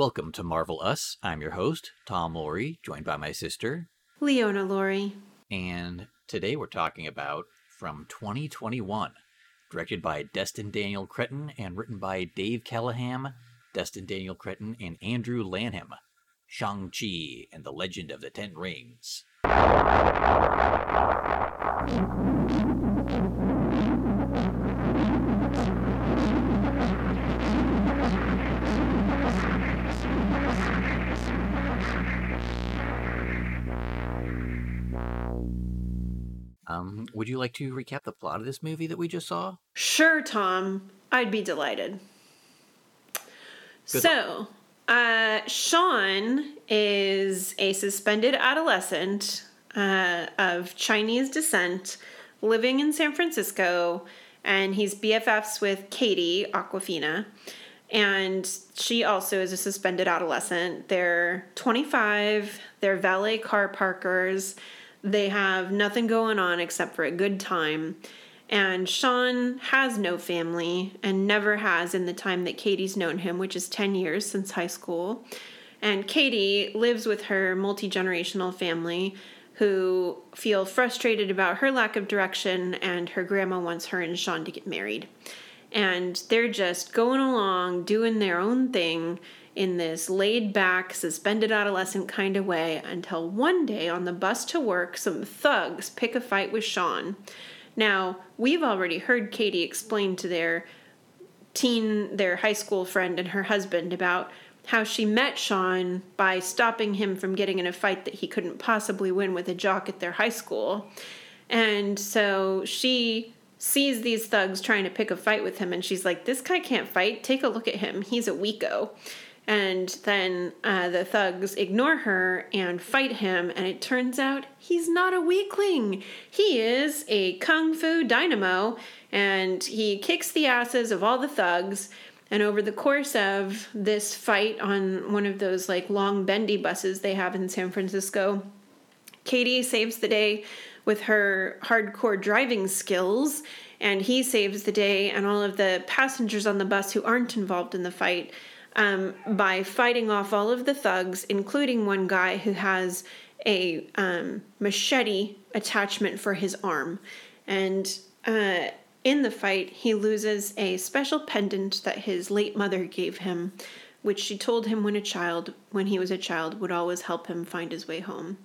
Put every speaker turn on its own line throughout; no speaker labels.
Welcome to Marvel Us. I'm your host, Tom Laurie, joined by my sister,
Leona Laurie.
And today we're talking about From 2021, directed by Destin Daniel Cretton and written by Dave Callaham, Destin Daniel Cretton, and Andrew Lanham. Shang-Chi and the Legend of the Ten Rings. Would you like to recap the plot of this movie that we just saw?
Sure, Tom. I'd be delighted. Good so, uh, Sean is a suspended adolescent uh, of Chinese descent living in San Francisco, and he's BFFs with Katie Awkwafina. And she also is a suspended adolescent. They're 25, they're valet car parkers they have nothing going on except for a good time. And Sean has no family and never has in the time that Katie's known him, which is 10 years since high school. And Katie lives with her multi generational family who feel frustrated about her lack of direction, and her grandma wants her and Sean to get married. And they're just going along, doing their own thing in this laid back, suspended adolescent kind of way until one day on the bus to work, some thugs pick a fight with Sean. Now, we've already heard Katie explain to their teen, their high school friend and her husband about how she met Sean by stopping him from getting in a fight that he couldn't possibly win with a jock at their high school. And so she sees these thugs trying to pick a fight with him and she's like, This guy can't fight. Take a look at him. He's a weako. And then uh, the thugs ignore her and fight him, and it turns out he's not a weakling. He is a kung fu dynamo, and he kicks the asses of all the thugs. And over the course of this fight on one of those like long bendy buses they have in San Francisco, Katie saves the day with her hardcore driving skills, and he saves the day, and all of the passengers on the bus who aren't involved in the fight um, by fighting off all of the thugs, including one guy who has a um, machete attachment for his arm. And uh, in the fight, he loses a special pendant that his late mother gave him, which she told him when a child, when he was a child, would always help him find his way home.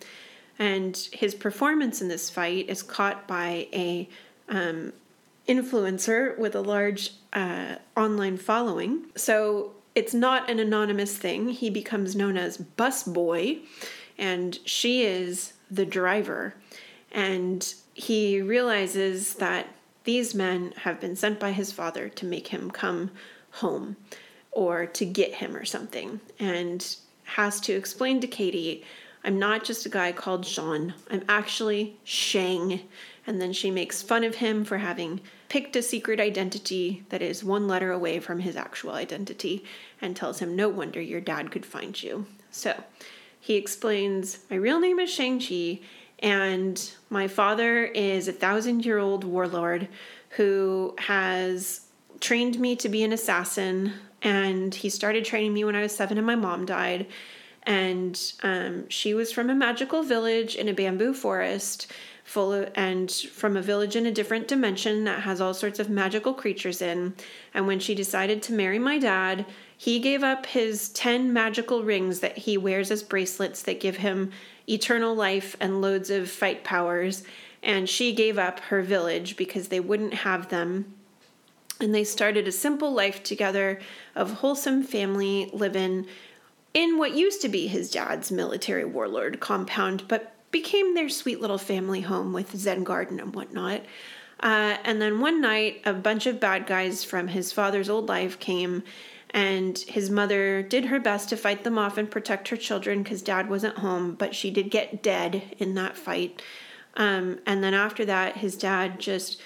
And his performance in this fight is caught by a um, influencer with a large uh, online following. So it's not an anonymous thing. He becomes known as Bus Boy, and she is the driver. And he realizes that these men have been sent by his father to make him come home or to get him or something, and has to explain to Katie, I'm not just a guy called Sean, I'm actually Shang. And then she makes fun of him for having picked a secret identity that is one letter away from his actual identity and tells him, No wonder your dad could find you. So he explains, My real name is Shang-Chi, and my father is a thousand year old warlord who has trained me to be an assassin. And he started training me when I was seven and my mom died. And um, she was from a magical village in a bamboo forest full of, and from a village in a different dimension that has all sorts of magical creatures in. And when she decided to marry my dad, he gave up his 10 magical rings that he wears as bracelets that give him eternal life and loads of fight powers. And she gave up her village because they wouldn't have them. And they started a simple life together of wholesome family living in what used to be his dad's military warlord compound, but became their sweet little family home with Zen garden and whatnot. Uh, and then one night, a bunch of bad guys from his father's old life came, and his mother did her best to fight them off and protect her children because dad wasn't home, but she did get dead in that fight. Um, and then after that, his dad just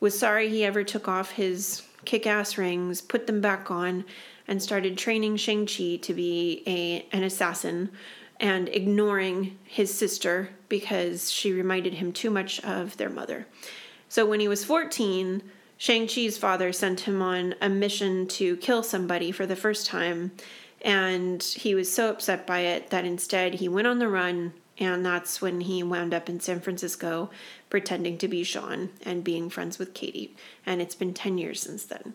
was sorry he ever took off his kick ass rings, put them back on, and started training Shang-Chi to be a, an assassin and ignoring his sister because she reminded him too much of their mother. So when he was 14, Shang-Chi's father sent him on a mission to kill somebody for the first time, And he was so upset by it that instead he went on the run, and that's when he wound up in San Francisco pretending to be Sean and being friends with Katie. And it's been 10 years since then.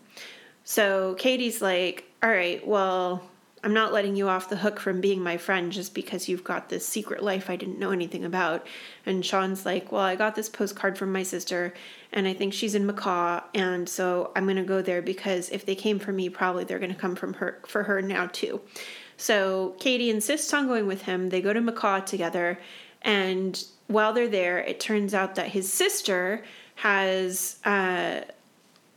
So Katie's like, All right, well, I'm not letting you off the hook from being my friend just because you've got this secret life I didn't know anything about. And Sean's like, Well, I got this postcard from my sister, and I think she's in Macau, and so I'm gonna go there because if they came for me, probably they're gonna come from her for her now too. So Katie insists on going with him. They go to Macau together, and while they're there, it turns out that his sister has uh,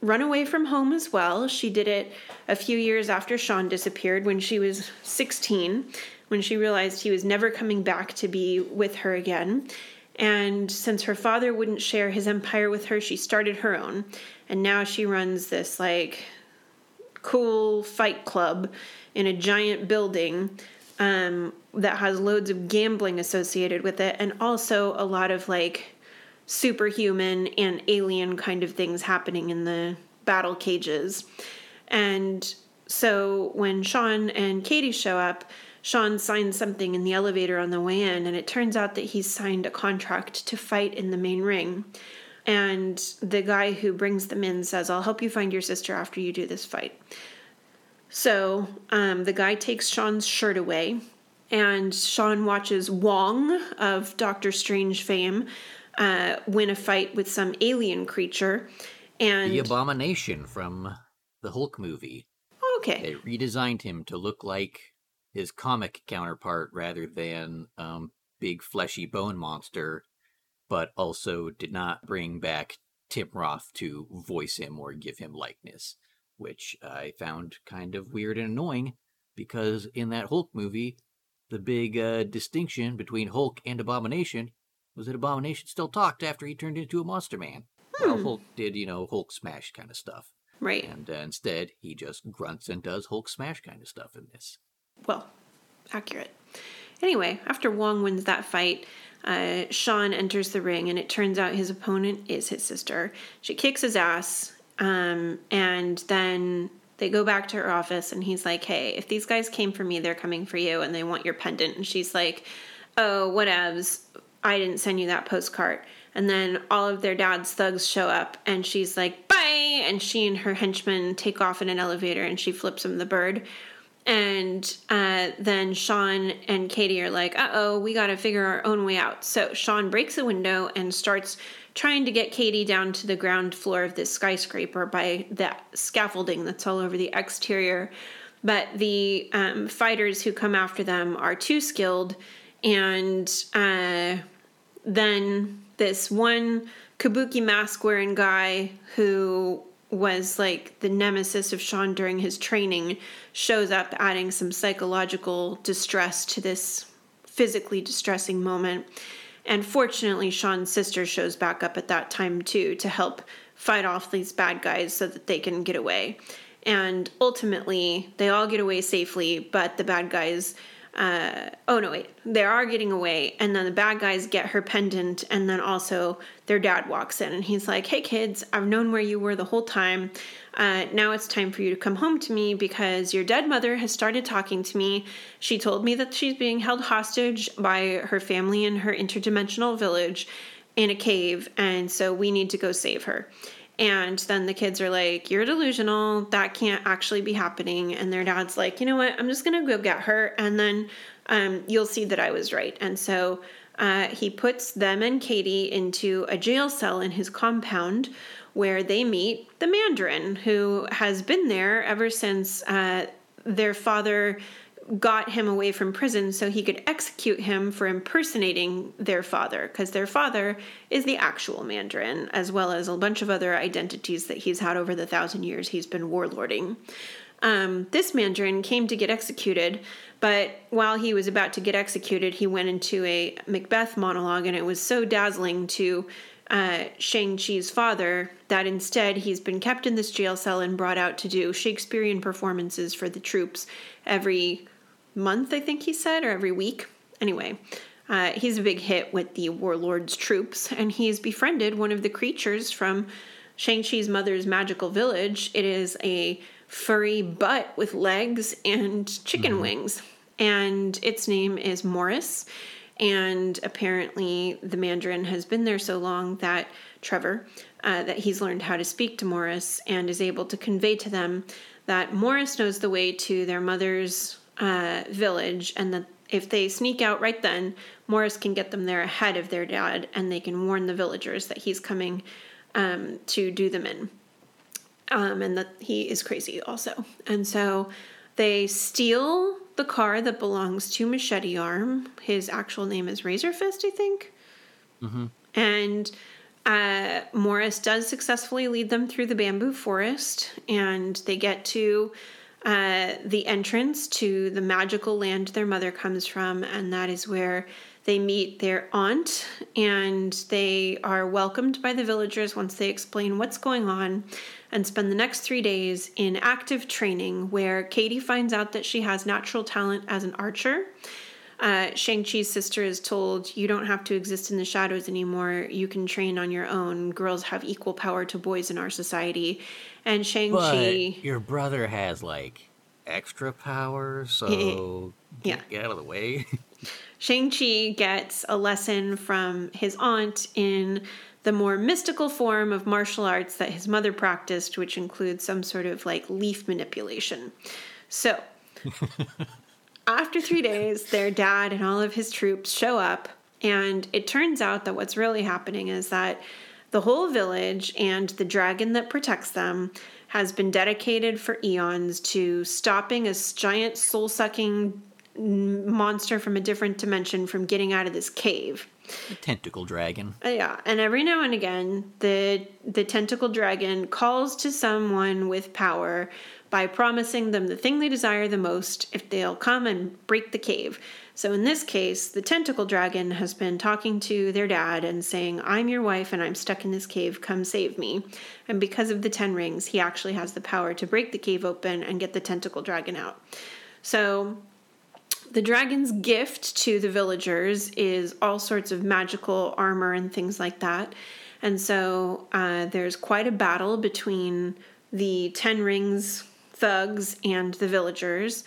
run away from home as well. She did it a few years after Sean disappeared when she was 16, when she realized he was never coming back to be with her again. And since her father wouldn't share his empire with her, she started her own. And now she runs this like cool fight club in a giant building um, that has loads of gambling associated with it and also a lot of like superhuman and alien kind of things happening in the battle cages. And so when Sean and Katie show up, Sean signs something in the elevator on the way in, and it turns out that he's signed a contract to fight in the main ring. And the guy who brings them in says, I'll help you find your sister after you do this fight. So um, the guy takes Sean's shirt away, and Sean watches Wong of Doctor Strange fame uh, win a fight with some alien creature. And
the Abomination from the Hulk movie.
Okay.
They redesigned him to look like his comic counterpart rather than um, big fleshy bone monster, but also did not bring back Tim Roth to voice him or give him likeness, which I found kind of weird and annoying because in that Hulk movie, the big uh, distinction between Hulk and Abomination was that Abomination still talked after he turned into a Monster Man. Hmm. Well, Hulk did, you know, Hulk smash kind of stuff.
Right.
And uh, instead, he just grunts and does Hulk smash kind of stuff in this.
Well, accurate. Anyway, after Wong wins that fight, uh, Sean enters the ring, and it turns out his opponent is his sister. She kicks his ass, um, and then they go back to her office, and he's like, Hey, if these guys came for me, they're coming for you, and they want your pendant. And she's like, Oh, whatevs. I didn't send you that postcard. And then all of their dad's thugs show up, and she's like, bye. And she and her henchmen take off in an elevator, and she flips him the bird. And uh, then Sean and Katie are like, uh oh, we got to figure our own way out. So Sean breaks a window and starts trying to get Katie down to the ground floor of this skyscraper by that scaffolding that's all over the exterior. But the um, fighters who come after them are too skilled and uh, then this one kabuki mask wearing guy who was like the nemesis of Sean during his training shows up adding some psychological distress to this physically distressing moment. And fortunately, Sean's sister shows back up at that time too to help fight off these bad guys so that they can get away. And ultimately, they all get away safely, but the bad guys uh, oh no wait. They are getting away and then the bad guys get her pendant and then also their dad walks in and he's like hey kids i've known where you were the whole time. Uh, now it's time for you to come home to me because your dead mother has started talking to me. She told me that she's being held hostage by her family in her interdimensional village in a cave and so we need to go save her and then the kids are like, You're delusional. That can't actually be happening. And their dad's like, You know what? I'm just going to go get her. And then um, you'll see that I was right. And so uh, he puts them and Katie into a jail cell in his compound where they meet the Mandarin, who has been there ever since uh, their father got him away from prison so he could execute him for impersonating their father, because their father is the actual Mandarin, as well as a bunch of other identities that he's had over the thousand years he's been warlording. Um, this Mandarin came to get executed, but while he was about to get executed, he went into a Macbeth monologue, and it was so dazzling to uh, Shang-Chi's father that instead he's been kept in this jail cell and brought out to do Shakespearean performances for the troops every month, I think he said, or every week. Anyway, uh, he's a big hit with the warlord's troops, and he's befriended one of the creatures from Shang-Chi's mother's magical village. It is a furry butt with legs and chicken mm-hmm. wings. And its name is Morris. And apparently, the Mandarin has been there so long that Trevor, uh, that he's learned how to speak to Morris and is able to convey to them that Morris knows the way to their mother's uh, village and that if they sneak out right then, Morris can get them there ahead of their dad and they can warn the villagers that he's coming um, to do them in. Um, and that he is crazy also. And so they steal the car that belongs to Machete Arm. His actual name is Razor Fist, I think. Mm-hmm. And uh, Morris does successfully lead them through the bamboo forest, and they get to uh, the entrance to the magical land their mother comes from, and that is where they meet their aunt, and they are welcomed by the villagers once they explain what's going on and spend the next three days in active training where Katie finds out that she has natural talent as an archer uh, Shang-Chi's sister is told, You don't have to exist in the shadows anymore. You can train on your own. Girls have equal power to boys in our society. And Shang-Chi.
But your brother has, like, extra power, so yeah. get out of the way.
Shang-Chi gets a lesson from his aunt in the more mystical form of martial arts that his mother practiced, which includes some sort of like leaf manipulation. So. After three days, their dad and all of his troops show up, and it turns out that what's really happening is that the whole village and the dragon that protects them has been dedicated for eons to stopping a giant soul sucking monster from a different dimension from getting out of this cave.
A tentacle dragon.
Uh, yeah, and every now and again, the the tentacle dragon calls to someone with power by promising them the thing they desire the most if they'll come and break the cave. So in this case, the tentacle dragon has been talking to their dad and saying, I'm your wife and I'm stuck in this cave, come save me. And because of the 10 rings, he actually has the power to break the cave open and get the tentacle dragon out. So the dragon's gift to the villagers is all sorts of magical armor and things like that. And so uh, there's quite a battle between the Ten Rings thugs and the villagers.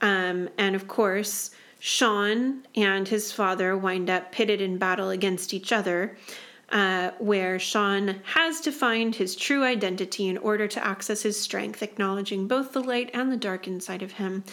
Um, and of course, Sean and his father wind up pitted in battle against each other, uh, where Sean has to find his true identity in order to access his strength, acknowledging both the light and the dark inside of him.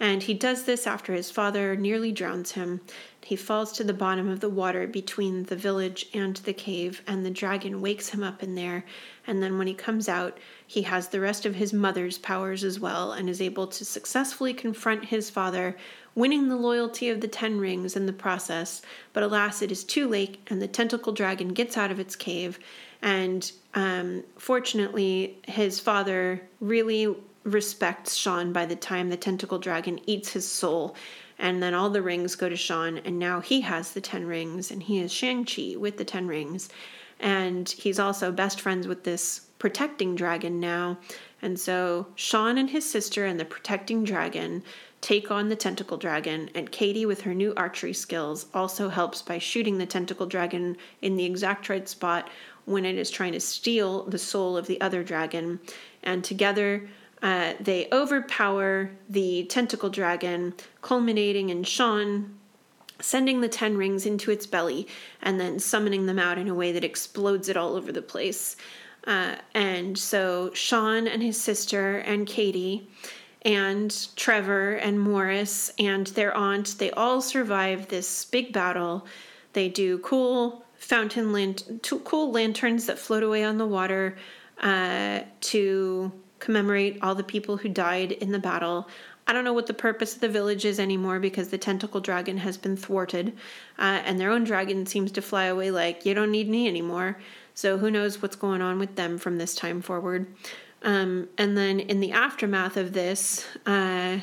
And he does this after his father nearly drowns him. He falls to the bottom of the water between the village and the cave, and the dragon wakes him up in there. And then when he comes out, he has the rest of his mother's powers as well and is able to successfully confront his father, winning the loyalty of the Ten Rings in the process. But alas, it is too late, and the tentacle dragon gets out of its cave. And um, fortunately, his father really respects Sean by the time the tentacle dragon eats his soul. And then all the rings go to Sean, and now he has the Ten Rings, and he is Shang-Chi with the Ten Rings. And he's also best friends with this protecting dragon now. And so Sean and his sister and the protecting dragon take on the tentacle dragon, and Katie, with her new archery skills, also helps by shooting the tentacle dragon in the exact right spot when it is trying to steal the soul of the other dragon. And together, uh, they overpower the tentacle dragon, culminating in Sean sending the ten rings into its belly and then summoning them out in a way that explodes it all over the place. Uh, and so Sean and his sister and Katie and Trevor and Morris and their aunt, they all survive this big battle. They do cool fountain lant- cool lanterns that float away on the water uh, to commemorate all the people who died in the battle. I don't know what the purpose of the village is anymore because the tentacle dragon has been thwarted, uh, and their own dragon seems to fly away like, you don't need me anymore. So who knows what's going on with them from this time forward. Um, and then in the aftermath of this, uh,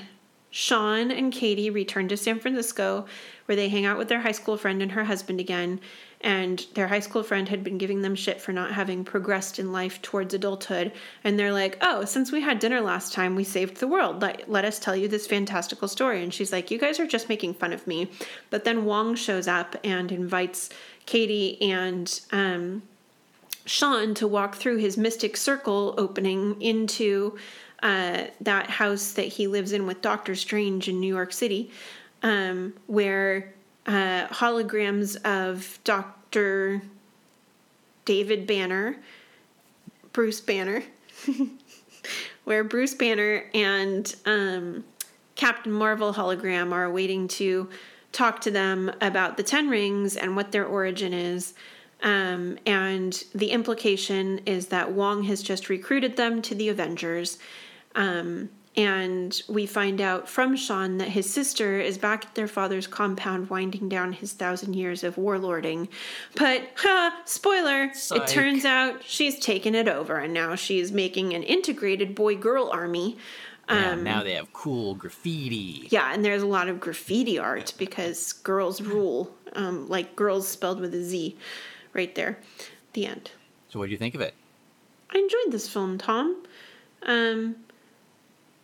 Sean and Katie return to San Francisco where they hang out with their high school friend and her husband again. And their high school friend had been giving them shit for not having progressed in life towards adulthood. And they're like, oh, since we had dinner last time, we saved the world. Let, let us tell you this fantastical story. And she's like, you guys are just making fun of me. But then Wong shows up and invites Katie and um, Sean to walk through his mystic circle opening into uh, that house that he lives in with Doctor Strange in New York City, um, where uh, holograms of Doctor David Banner, Bruce Banner, where Bruce Banner and um, Captain Marvel hologram are waiting to talk to them about the Ten Rings and what their origin is. Um, and the implication is that Wong has just recruited them to the Avengers. Um, and we find out from Sean that his sister is back at their father's compound winding down his thousand years of warlording. But, ha, spoiler,
Psych.
it turns out she's taken it over and now she's making an integrated boy girl army.
Yeah, now they have cool graffiti.
Yeah, and there's a lot of graffiti art because girls rule. Um, like girls spelled with a Z right there. The end.
So what do you think of it?
I enjoyed this film, Tom. Um,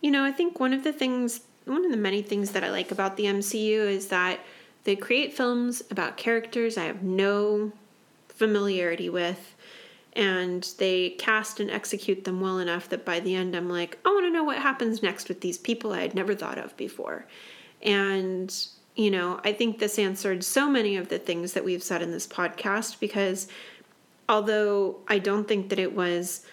you know, I think one of the things, one of the many things that I like about the MCU is that they create films about characters I have no familiarity with, and they cast and execute them well enough that by the end I'm like, I want to know what happens next with these people I had never thought of before. And, you know, I think this answered so many of the things that we've said in this podcast because although I don't think that it was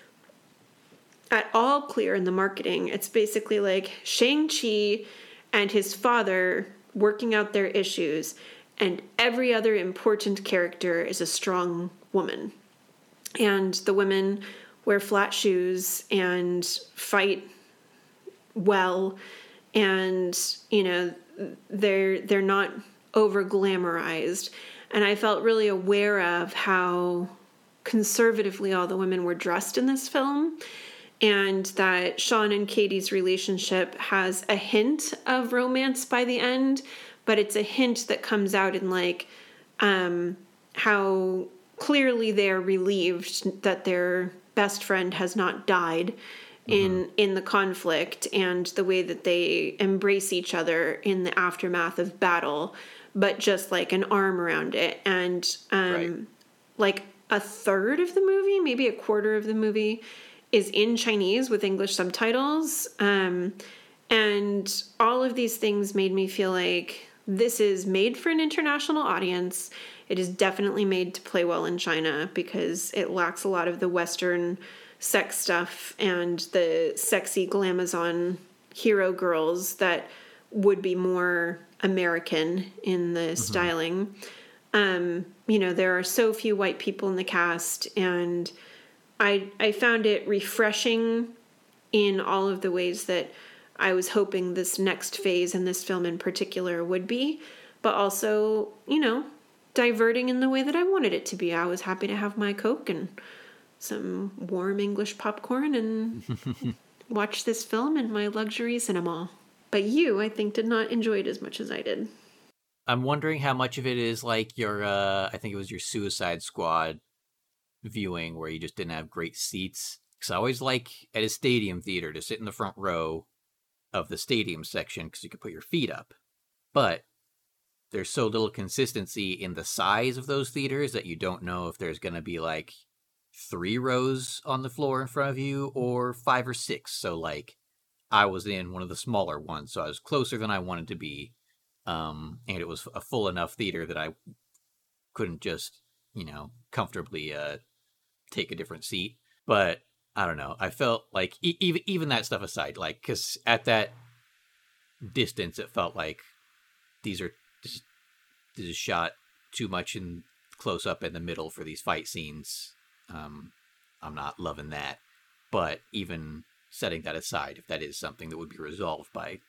at all clear in the marketing. It's basically like Shang-Chi and his father working out their issues, and every other important character is a strong woman. And the women wear flat shoes and fight well and you know they're they're not over glamorized and i felt really aware of how conservatively all the women were dressed in this film and that Sean and Katie's relationship has a hint of romance by the end, but it's a hint that comes out in like um, how clearly they're relieved that their best friend has not died in in the conflict and the way that they embrace each other in the aftermath of battle but just like an arm around it and um
Right.
like a third of the movie maybe a quarter of the movie is in Chinese with English subtitles. Um, and all of these things made me feel like this is made for an international audience. It is definitely made to play well in China because it lacks a lot of the Western sex stuff and the sexy glamazon hero girls that would be more American in the styling. Um, you know, there are so few white people in the cast, and I I found it refreshing in all of the ways that I was hoping this next phase and this film in particular would be, but also, you know, diverting in the way that I wanted it to be. I was happy to have my Coke and some warm English popcorn and watch this film in my luxury cinema. But you, I think, did not enjoy it as much as I did.
I'm wondering how much of it is like your uh I think it was your Suicide Squad viewing where you just didn't have great seats. Cuz I always like at a stadium theater to sit in the front row of the stadium section cuz you can put your feet up. But there's so little consistency in the size of those theaters that you don't know if there's going to be like three rows on the floor in front of you or five or six. So like I was in one of the smaller ones, so I was closer than I wanted to be um, and it was a full enough theater that I couldn't just, you know, comfortably uh, take a different seat. But I don't know. I felt like even even that stuff aside, like because at that distance, it felt like these are just this is shot too much in close up in the middle for these fight scenes. Um, I'm not loving that. But even setting that aside, if that is something that would be resolved by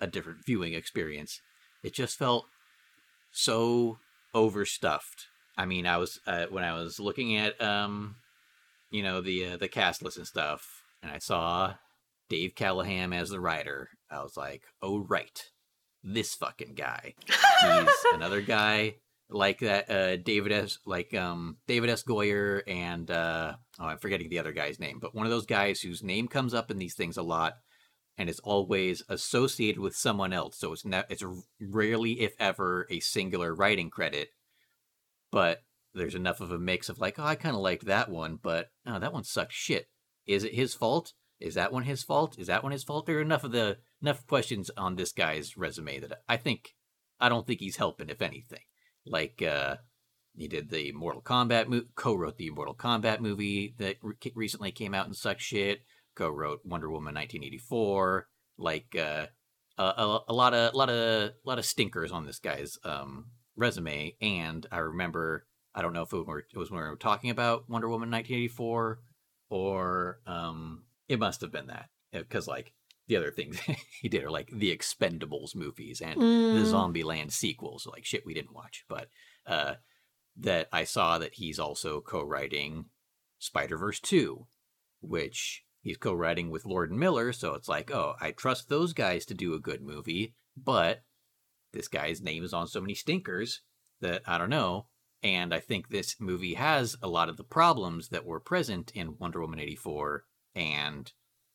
a different viewing experience, it just felt so overstuffed. I mean, I was uh, when I was looking at um, you know, the uh, the cast list and stuff, and I saw Dave Callaham as the writer. I was like, oh right, this fucking guy. He's another guy like that. Uh, David S. Like um, David S. Goyer and uh, oh, I'm forgetting the other guy's name, but one of those guys whose name comes up in these things a lot and is always associated with someone else. So it's not it's rarely, if ever, a singular writing credit. But there's enough of a mix of like, oh, I kind of liked that one, but oh, that one sucked shit. Is it his fault? Is that one his fault? Is that one his fault? There are enough of the enough questions on this guy's resume that I think I don't think he's helping, if anything. Like uh, he did the Mortal Kombat mo- co-wrote the Mortal Kombat movie that re- recently came out and sucked shit. Co-wrote Wonder Woman 1984. Like uh, a, a, a lot of a lot of a lot of stinkers on this guy's um, resume. And I remember I don't know if it, were, it was when we were talking about Wonder Woman 1984 or um, it must have been that because like the other things he did are like the Expendables movies and
Mm.
the Zombieland sequels, like shit we didn't watch, but uh, that I saw that he's also co-writing Spider Verse two, which he's co-writing with Lord and Miller. So it's like, oh, I trust those guys to do a good movie, but this guy's name is on so many stinkers that I don't know. And I think this movie has a lot of the problems that were present in Wonder Woman 84 and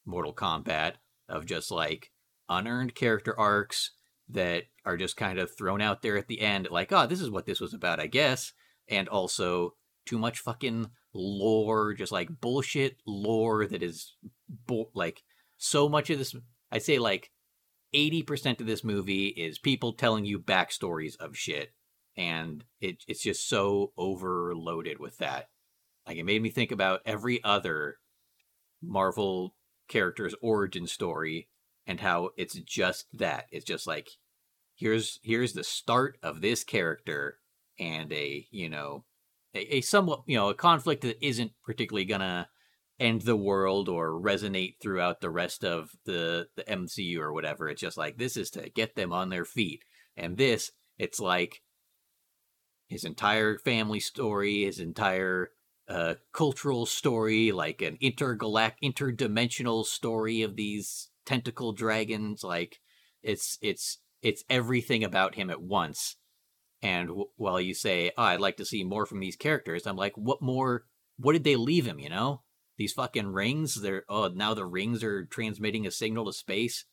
Mortal Kombat of just like unearned character arcs that are just kind of thrown out there at the end, like, oh, this is what this was about, I guess. And also too much fucking lore, just like bullshit lore that is bu- like so much of this. I'd say like 80% of this movie is people telling you backstories of shit. And it, it's just so overloaded with that. Like, it made me think about every other Marvel character's origin story and how it's just that. It's just like, here's here's the start of this character and a, you know, a, a somewhat, you know, a conflict that isn't particularly gonna end the world or resonate throughout the rest of the the MCU or whatever. It's just like this is to get them on their feet. And this, it's like his entire family story, his entire uh, cultural story, like an intergalact, interdimensional story of these tentacle dragons. Like it's it's it's everything about him at once. And w- while you say, "Oh, I'd like to see more from these characters," I'm like, "What more? What did they leave him? You know, these fucking rings. They're oh now the rings are transmitting a signal to space.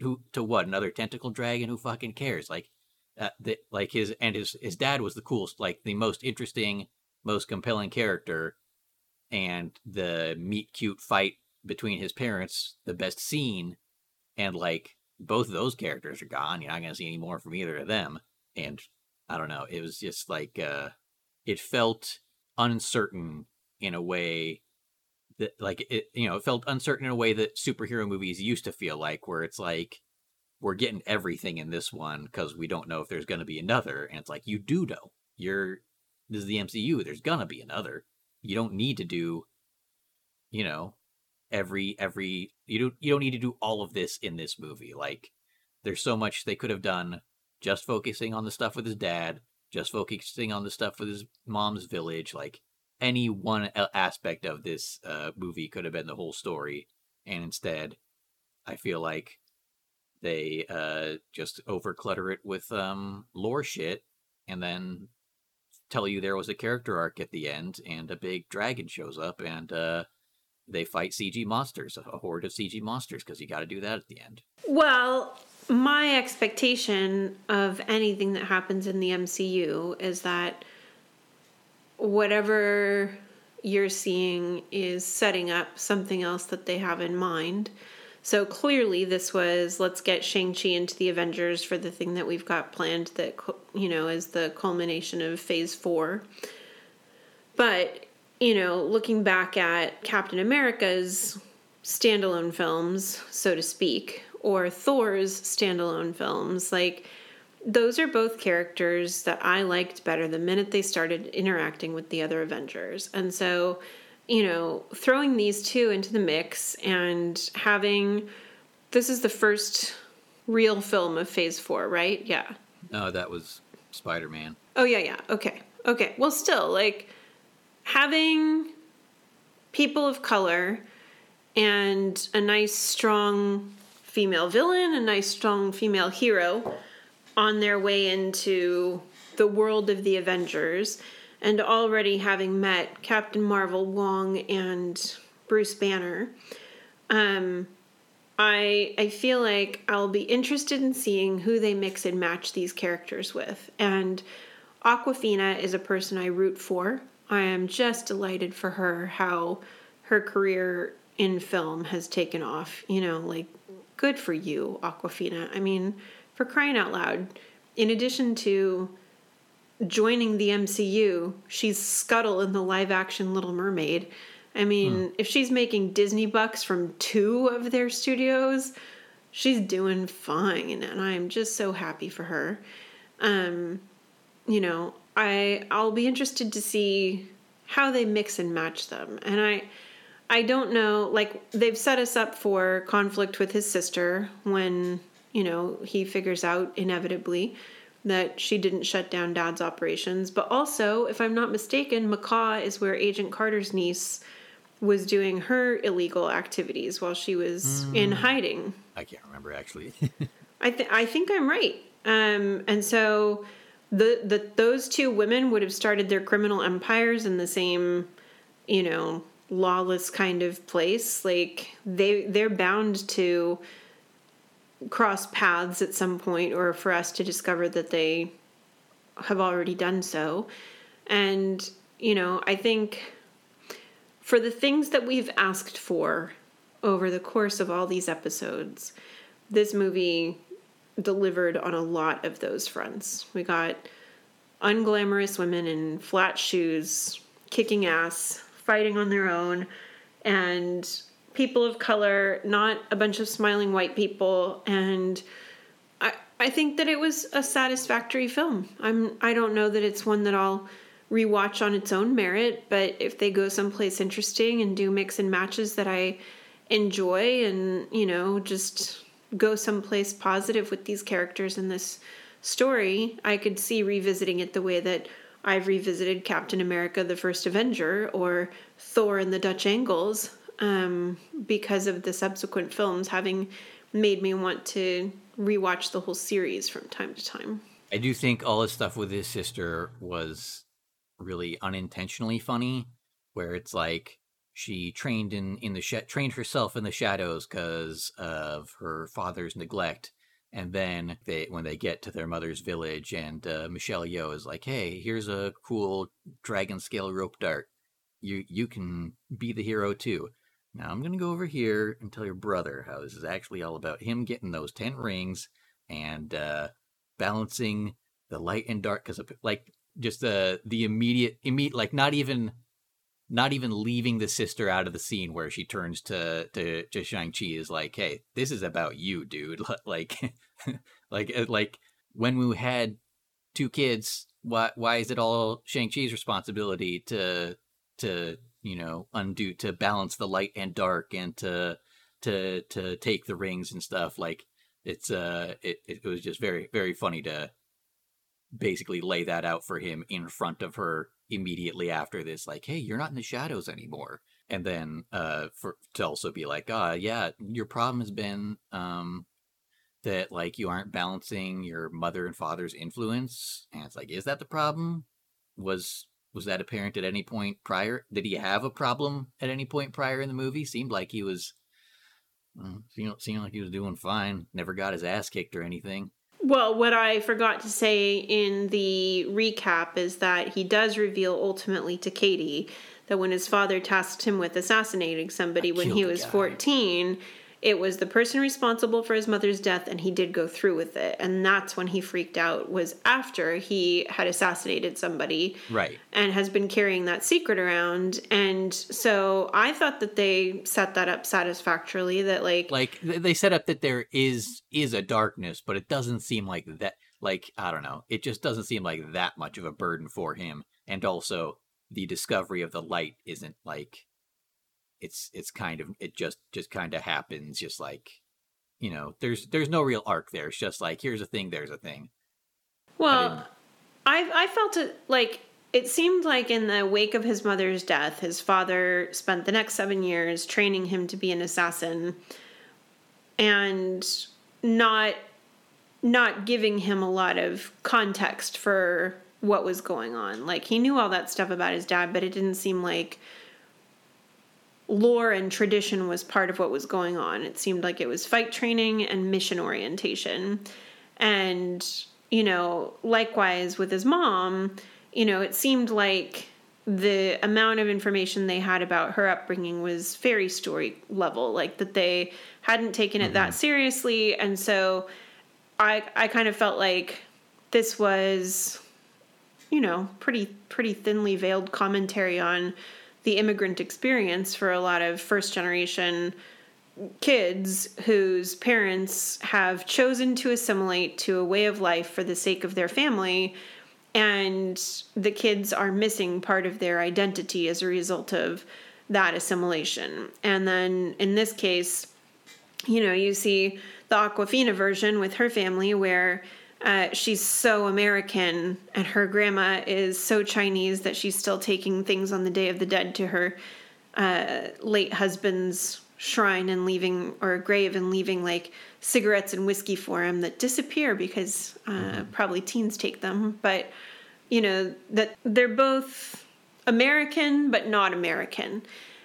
Who to what? Another tentacle dragon? Who fucking cares? Like, uh, the, like his and his his dad was the coolest, like the most interesting, most compelling character, and the meet cute fight between his parents, the best scene, and like both of those characters are gone. You're not gonna see any more from either of them. And I don't know, it was just like uh it felt uncertain in a way that like it you know, it felt uncertain in a way that superhero movies used to feel like where it's like we're getting everything in this one because we don't know if there's going to be another and it's like you do know. You're this is the mcu there's going to be another. You don't need to do you know every every you don't you don't need to do all of this in this movie like there's so much they could have done just focusing on the stuff with his dad just focusing on the stuff with his mom's village like any one aspect of this uh, movie could have been the whole story and instead i feel like they uh, just overclutter it with um, lore shit and then tell you there was a character arc at the end and a big dragon shows up and uh, they fight CG monsters, a horde of CG monsters, because you got to do that at the end.
Well, my expectation of anything that happens in the MCU is that whatever you're seeing is setting up something else that they have in mind. So clearly, this was let's get Shang-Chi into the Avengers for the thing that we've got planned that, you know, is the culmination of phase four. But, you know, looking back at Captain America's standalone films, so to speak, or Thor's standalone films, like those are both characters that I liked better the minute they started interacting with the other Avengers. And so, you know, throwing these two into the mix and having this is the first real film of phase four, right? Yeah.
No, that was Spider Man.
Oh yeah, yeah. Okay. Okay. Well, still like having people of color and a nice strong female villain, a nice strong female hero on their way into the world of the Avengers and already having met Captain Marvel, Wong and Bruce Banner. Um I I feel like I'll be interested in seeing who they mix and match these characters with. And Awkwafina is a person I root for. I am just delighted for her how her career in film has taken off. You know, like good for you, Awkwafina. I mean, for crying out loud, in addition to joining the MCU, she's Scuttle in the live action Little Mermaid. I mean, if she's making Disney bucks from two of their studios, she's doing fine and I'm just so happy for her. Um, you know, I I'll be interested to see how they mix and match them. And I I don't know like they've set us up for conflict with his sister when, you know, he figures out inevitably that she didn't shut down dad's operations, but also, if I'm not mistaken, Macau is where Agent Carter's niece was doing her illegal activities while she was in hiding.
I can't remember actually.
I th- I think I'm right. Um, and so the the those two women would have started their criminal empires in the same, you know, lawless kind of place. Like they they're bound to cross paths at some point, or for us to discover that they have already done so. And you know, I think for the things that we've asked for over the course of all these episodes, this movie delivered on a lot of those fronts. We got unglamorous women in flat shoes, kicking ass, fighting on their own, and people of color, not a bunch of smiling white people. And I, I think that it was a satisfactory film. I'm I don't know that it's one that I'll rewatch on its own merit, but if they go someplace interesting and do mix and matches that I enjoy and, you know, just go someplace positive with these characters in this story, I could see revisiting it the way that I've revisited Captain America the First Avenger or Thor and the Dutch Angles um, because of the subsequent films having made me want to rewatch the whole series from time to time.
I do think all his stuff with his sister was really unintentionally funny, where it's like she trained in in the sh- trained herself in the shadows because of her father's neglect, and then they when they get to their mother's village, and uh, Michelle Yeoh is like, "Hey, here's a cool dragon scale rope dart. You you can be the hero too." Now I'm gonna go over here and tell your brother how this is actually all about him getting those ten rings and uh, balancing the light and dark because like just the the immediate immediate like not even not even leaving the sister out of the scene where she turns to to, to Shang-Chi is like, "Hey, this is about you, dude." like like uh, like when we had two kids, why why is it all Shang-Chi's responsibility to to, you know, undo to balance the light and dark and to to to take the rings and stuff like it's uh it, it was just very very funny to basically lay that out for him in front of her immediately after this like hey you're not in the shadows anymore. And then uh for to also be like ah yeah your problem has been um that like you aren't balancing your mother and father's influence. And it's like is that the problem? was was that apparent at any point prior? Did he have a problem at any point prior in the movie? Seemed like he was mm, well, seemed, seemed like he was doing fine. Never got his ass kicked or anything.
Well, what I forgot to say in the recap is that he does reveal ultimately to Katie that when his father tasked him with assassinating somebody when he was
guy.
14, it was the person responsible for his mother's death and he did go through with it. And that's when he freaked out was after he had assassinated somebody
right
and has been carrying that secret around. And so I thought that they set that up satisfactorily that like
like they set up that there is is a darkness but it doesn't seem like that like i don't know it just doesn't seem like that much of a burden for him and also the discovery of the light isn't like it's it's kind of it just just kind of happens just like you know there's there's no real arc there it's just like here's a thing there's a thing
Well, I I felt it like it seemed like in the wake of his mother's death, his father spent the next seven years training him to be an assassin, and not not giving him a lot of context for what was going on. Like he knew all that stuff about his dad, but it didn't seem like lore and tradition was part of what was going on. It seemed like it was fight training and mission orientation. And, you know, likewise with his mom, you know, it seemed like the amount of information they had about her upbringing was fairy story level, like that they hadn't taken it that mm-hmm. seriously, and so I I kind of felt like this was, you know, pretty pretty thinly veiled commentary on the immigrant experience for a lot of first generation kids whose parents have chosen to assimilate to a way of life for the sake of their family and the kids are missing part of their identity as a result of that assimilation. And then in this case, you know, you see the Awkwafina version with her family where uh, she's so American and her grandma is so Chinese that she's still taking things on the Day of the Dead to her uh, late husband's shrine and leaving or grave and leaving like cigarettes and whiskey for him that disappear because uh, mm-hmm. probably teens take them. But you know that they're both American but not American.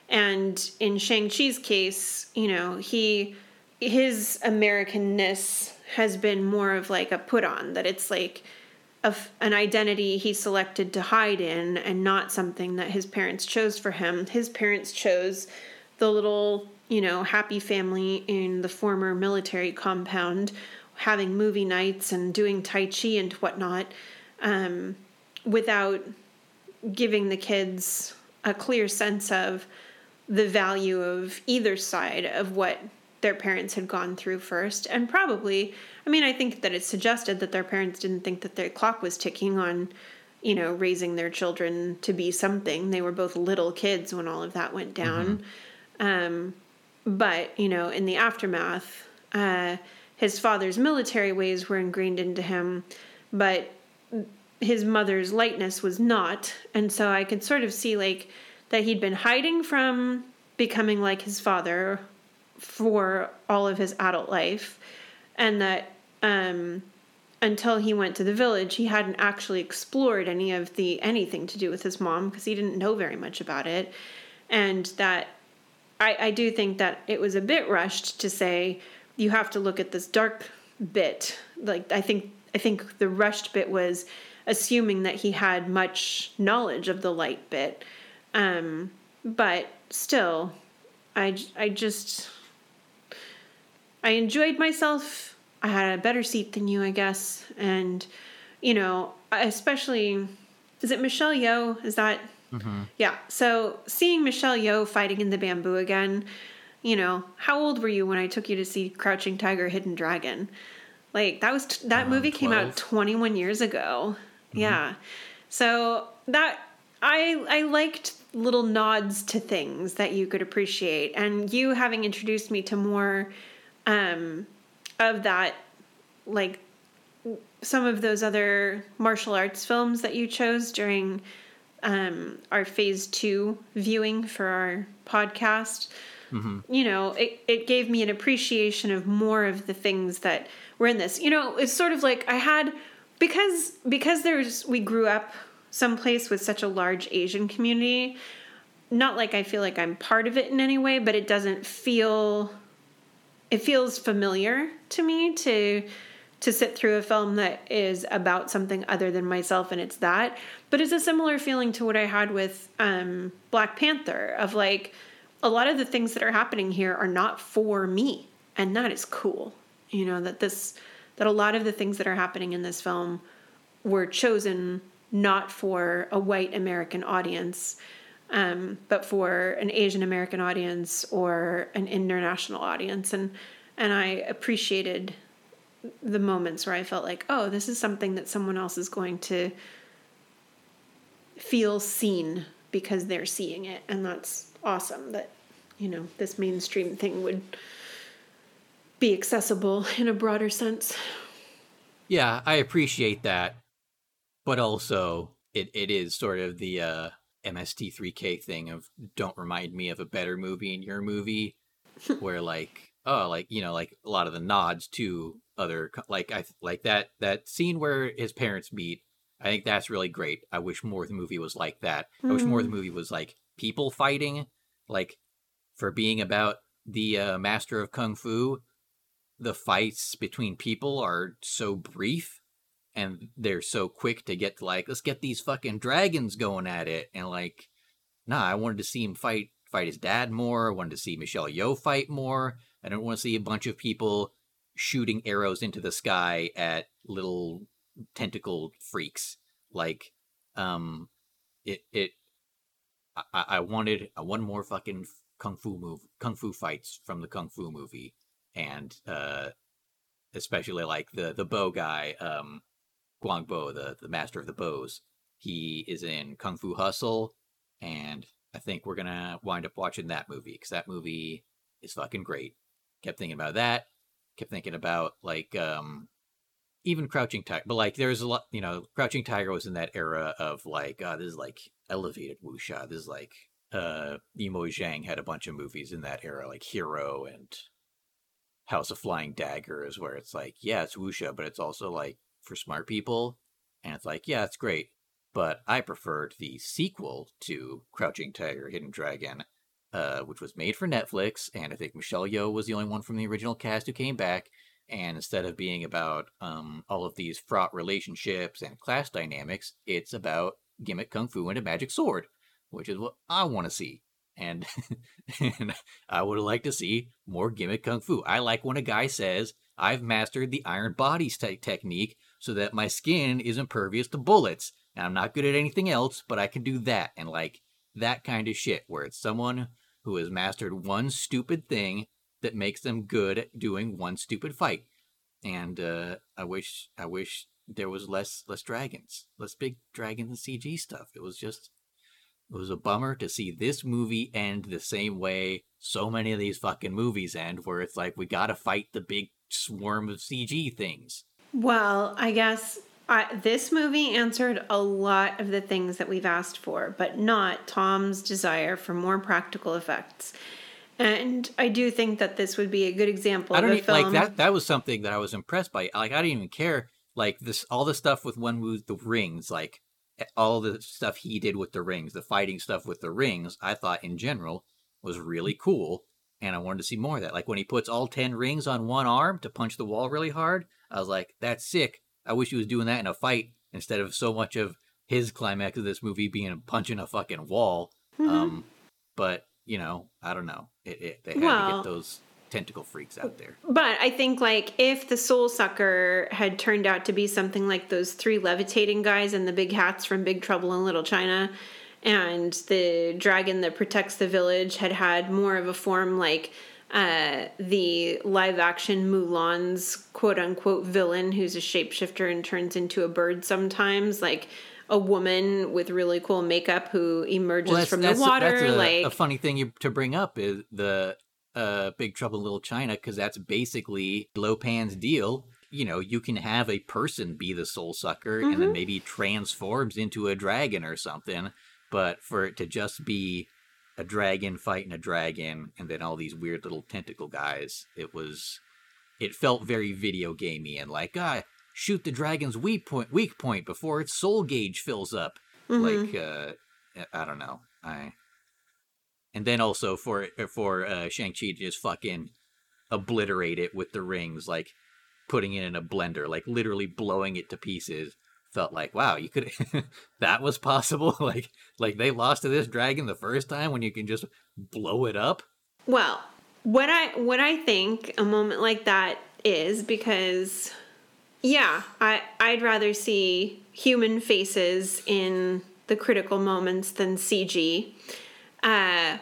And in Shang-Chi's case, you know, he his Americanness has been more of like a put on that it's like a, an identity he selected to hide in and not something that his parents chose for him. His parents chose the little, you know, happy family in the former military compound having movie nights and doing Tai Chi and whatnot. Um, without giving the kids a clear sense of the value of either side of what their parents had gone through first and probably i mean i think that it's suggested that their parents didn't think that their clock was ticking on you know raising their children to be something they were both little kids when all of that went down mm-hmm. um, but you know in the aftermath uh, his father's military ways were ingrained into him but his mother's lightness was not. And so I could sort of see like that he'd been hiding from becoming like his father for all of his adult life and that um, until he went to the village he hadn't actually explored any of the anything to do with his mom because he didn't know very much about it and that I, I do think that it was a bit rushed to say you have to look at this dark bit like i think i think the rushed bit was assuming that he had much knowledge of the light bit. Um, but still, I, I just, I enjoyed myself. I had a better seat than you, I guess. And, you know, especially, is it Michelle Yeoh? Is that? Mm-hmm. Yeah. So seeing Michelle Yeoh fighting in the bamboo again, you know, how old were you when I took you to see Crouching Tiger, Hidden Dragon? Like that was that movie 12. came out 21 years ago. Mm-hmm. Yeah. So that I I liked little nods to things that you could appreciate and you having introduced me to more um of that like some of those other martial arts films that you chose during um, our phase two viewing for our podcast. Mm-hmm. You know, it, it gave me an appreciation of more of the things that were in this. You know, it's sort of like I had because because there's we grew up someplace with such a large Asian community. Not like I feel like I'm part of it in any way, but it doesn't feel it feels familiar to me to to sit through a film that is about something other than myself and it's that but it's a similar feeling to what i had with um, black panther of like a lot of the things that are happening here are not for me and that is cool you know that this that a lot of the things that are happening in this film were chosen not for a white American audience, um, but for an Asian American audience or an international audience. And and I appreciated the moments where I felt like, oh, this is something that someone else is going to feel seen because they're seeing it. And that's awesome that, you know, this mainstream thing would be accessible in a broader sense.
Yeah, I appreciate that. But also it, it is sort of the uh MST3K thing of don't remind me of a better movie in your movie where like oh like you know like a lot of the nods to other like I like that that scene where his parents meet I think that's really great. I wish more of the movie was like that. Mm. I wish more of the hmm. movie was like people fighting like for being about the uh, master of kung fu the fights between people are so brief and they're so quick to get to like let's get these fucking dragons going at it and like nah i wanted to see him fight fight his dad more i wanted to see michelle yeoh fight more i don't want to see a bunch of people shooting arrows into the sky at little tentacle freaks like um it it i i wanted i wanted more fucking kung fu move kung fu fights from the kung fu movie and uh especially like the the bow guy um Guang Bo, the, the master of the bows. He is in Kung Fu Hustle, and I think we're gonna wind up watching that movie because that movie is fucking great. Kept thinking about that. Kept thinking about like um even Crouching Tiger, but like there's a lot, you know, Crouching Tiger was in that era of like, uh, this is like elevated wuxia. This is like uh Yimou Zhang had a bunch of movies in that era, like Hero and House of Flying Daggers, where it's like, yeah, it's wuxia, but it's also like for smart people. And it's like, yeah, it's great. But I preferred the sequel to Crouching Tiger, Hidden Dragon, uh, which was made for Netflix. And I think Michelle Yeoh was the only one from the original cast who came back. And instead of being about um, all of these fraught relationships and class dynamics, it's about gimmick kung fu and a magic sword, which is what I want to see. And, and I would like to see more gimmick kung fu. I like when a guy says, I've mastered the iron bodies te- technique so that my skin is impervious to bullets. And I'm not good at anything else, but I can do that. And like that kind of shit, where it's someone who has mastered one stupid thing that makes them good at doing one stupid fight. And uh, I wish, I wish there was less, less dragons, less big dragons and CG stuff. It was just, it was a bummer to see this movie end the same way so many of these fucking movies end, where it's like we gotta fight the big swarm of CG things.
Well, I guess I, this movie answered a lot of the things that we've asked for, but not Tom's desire for more practical effects. And I do think that this would be a good example.
I don't
of a
even, like that. That was something that I was impressed by. Like I didn't even care. Like this, all the stuff with when with the rings, like all the stuff he did with the rings, the fighting stuff with the rings. I thought in general was really cool, and I wanted to see more of that. Like when he puts all ten rings on one arm to punch the wall really hard. I was like, that's sick. I wish he was doing that in a fight instead of so much of his climax of this movie being punching a fucking wall.
Mhm.
Um, but you know, I don't know. It, it they had to get those tentacle freaks out there.
But I think like if the Soul Sucker had turned out to be something like those three levitating guys in the big hats from Big Trouble in Little China, and the dragon that protects the village had had more of a form like uh, the live action Mulan's quote unquote villain who's a shapeshifter and turns into a bird sometimes, like a woman with really cool makeup who emerges from the water.
that's a,
like
a funny thing you, to bring up is the uh, Big Trouble in Little China because that's basically Lo Pan's deal. You know, you can have a person be the soul sucker and
Mm-hmm.
then maybe transforms into a dragon or something. But for it to just be a dragon fighting a dragon and then all these weird little tentacle guys, it was. It felt very video gamey and like, ah, shoot the dragon's weak point, weak point before its soul gauge fills up.
Mhm.
Like, uh, I don't know. I and then also for for uh, Shang Chi to just fucking obliterate it with the rings, like putting it in a blender, like literally blowing it to pieces. Felt like wow, you could that was possible. like like they lost to this dragon the first time when you can just blow it up.
Well, what I what I think a moment like that is because yeah, I I'd rather see human faces in the critical moments than CG. Uh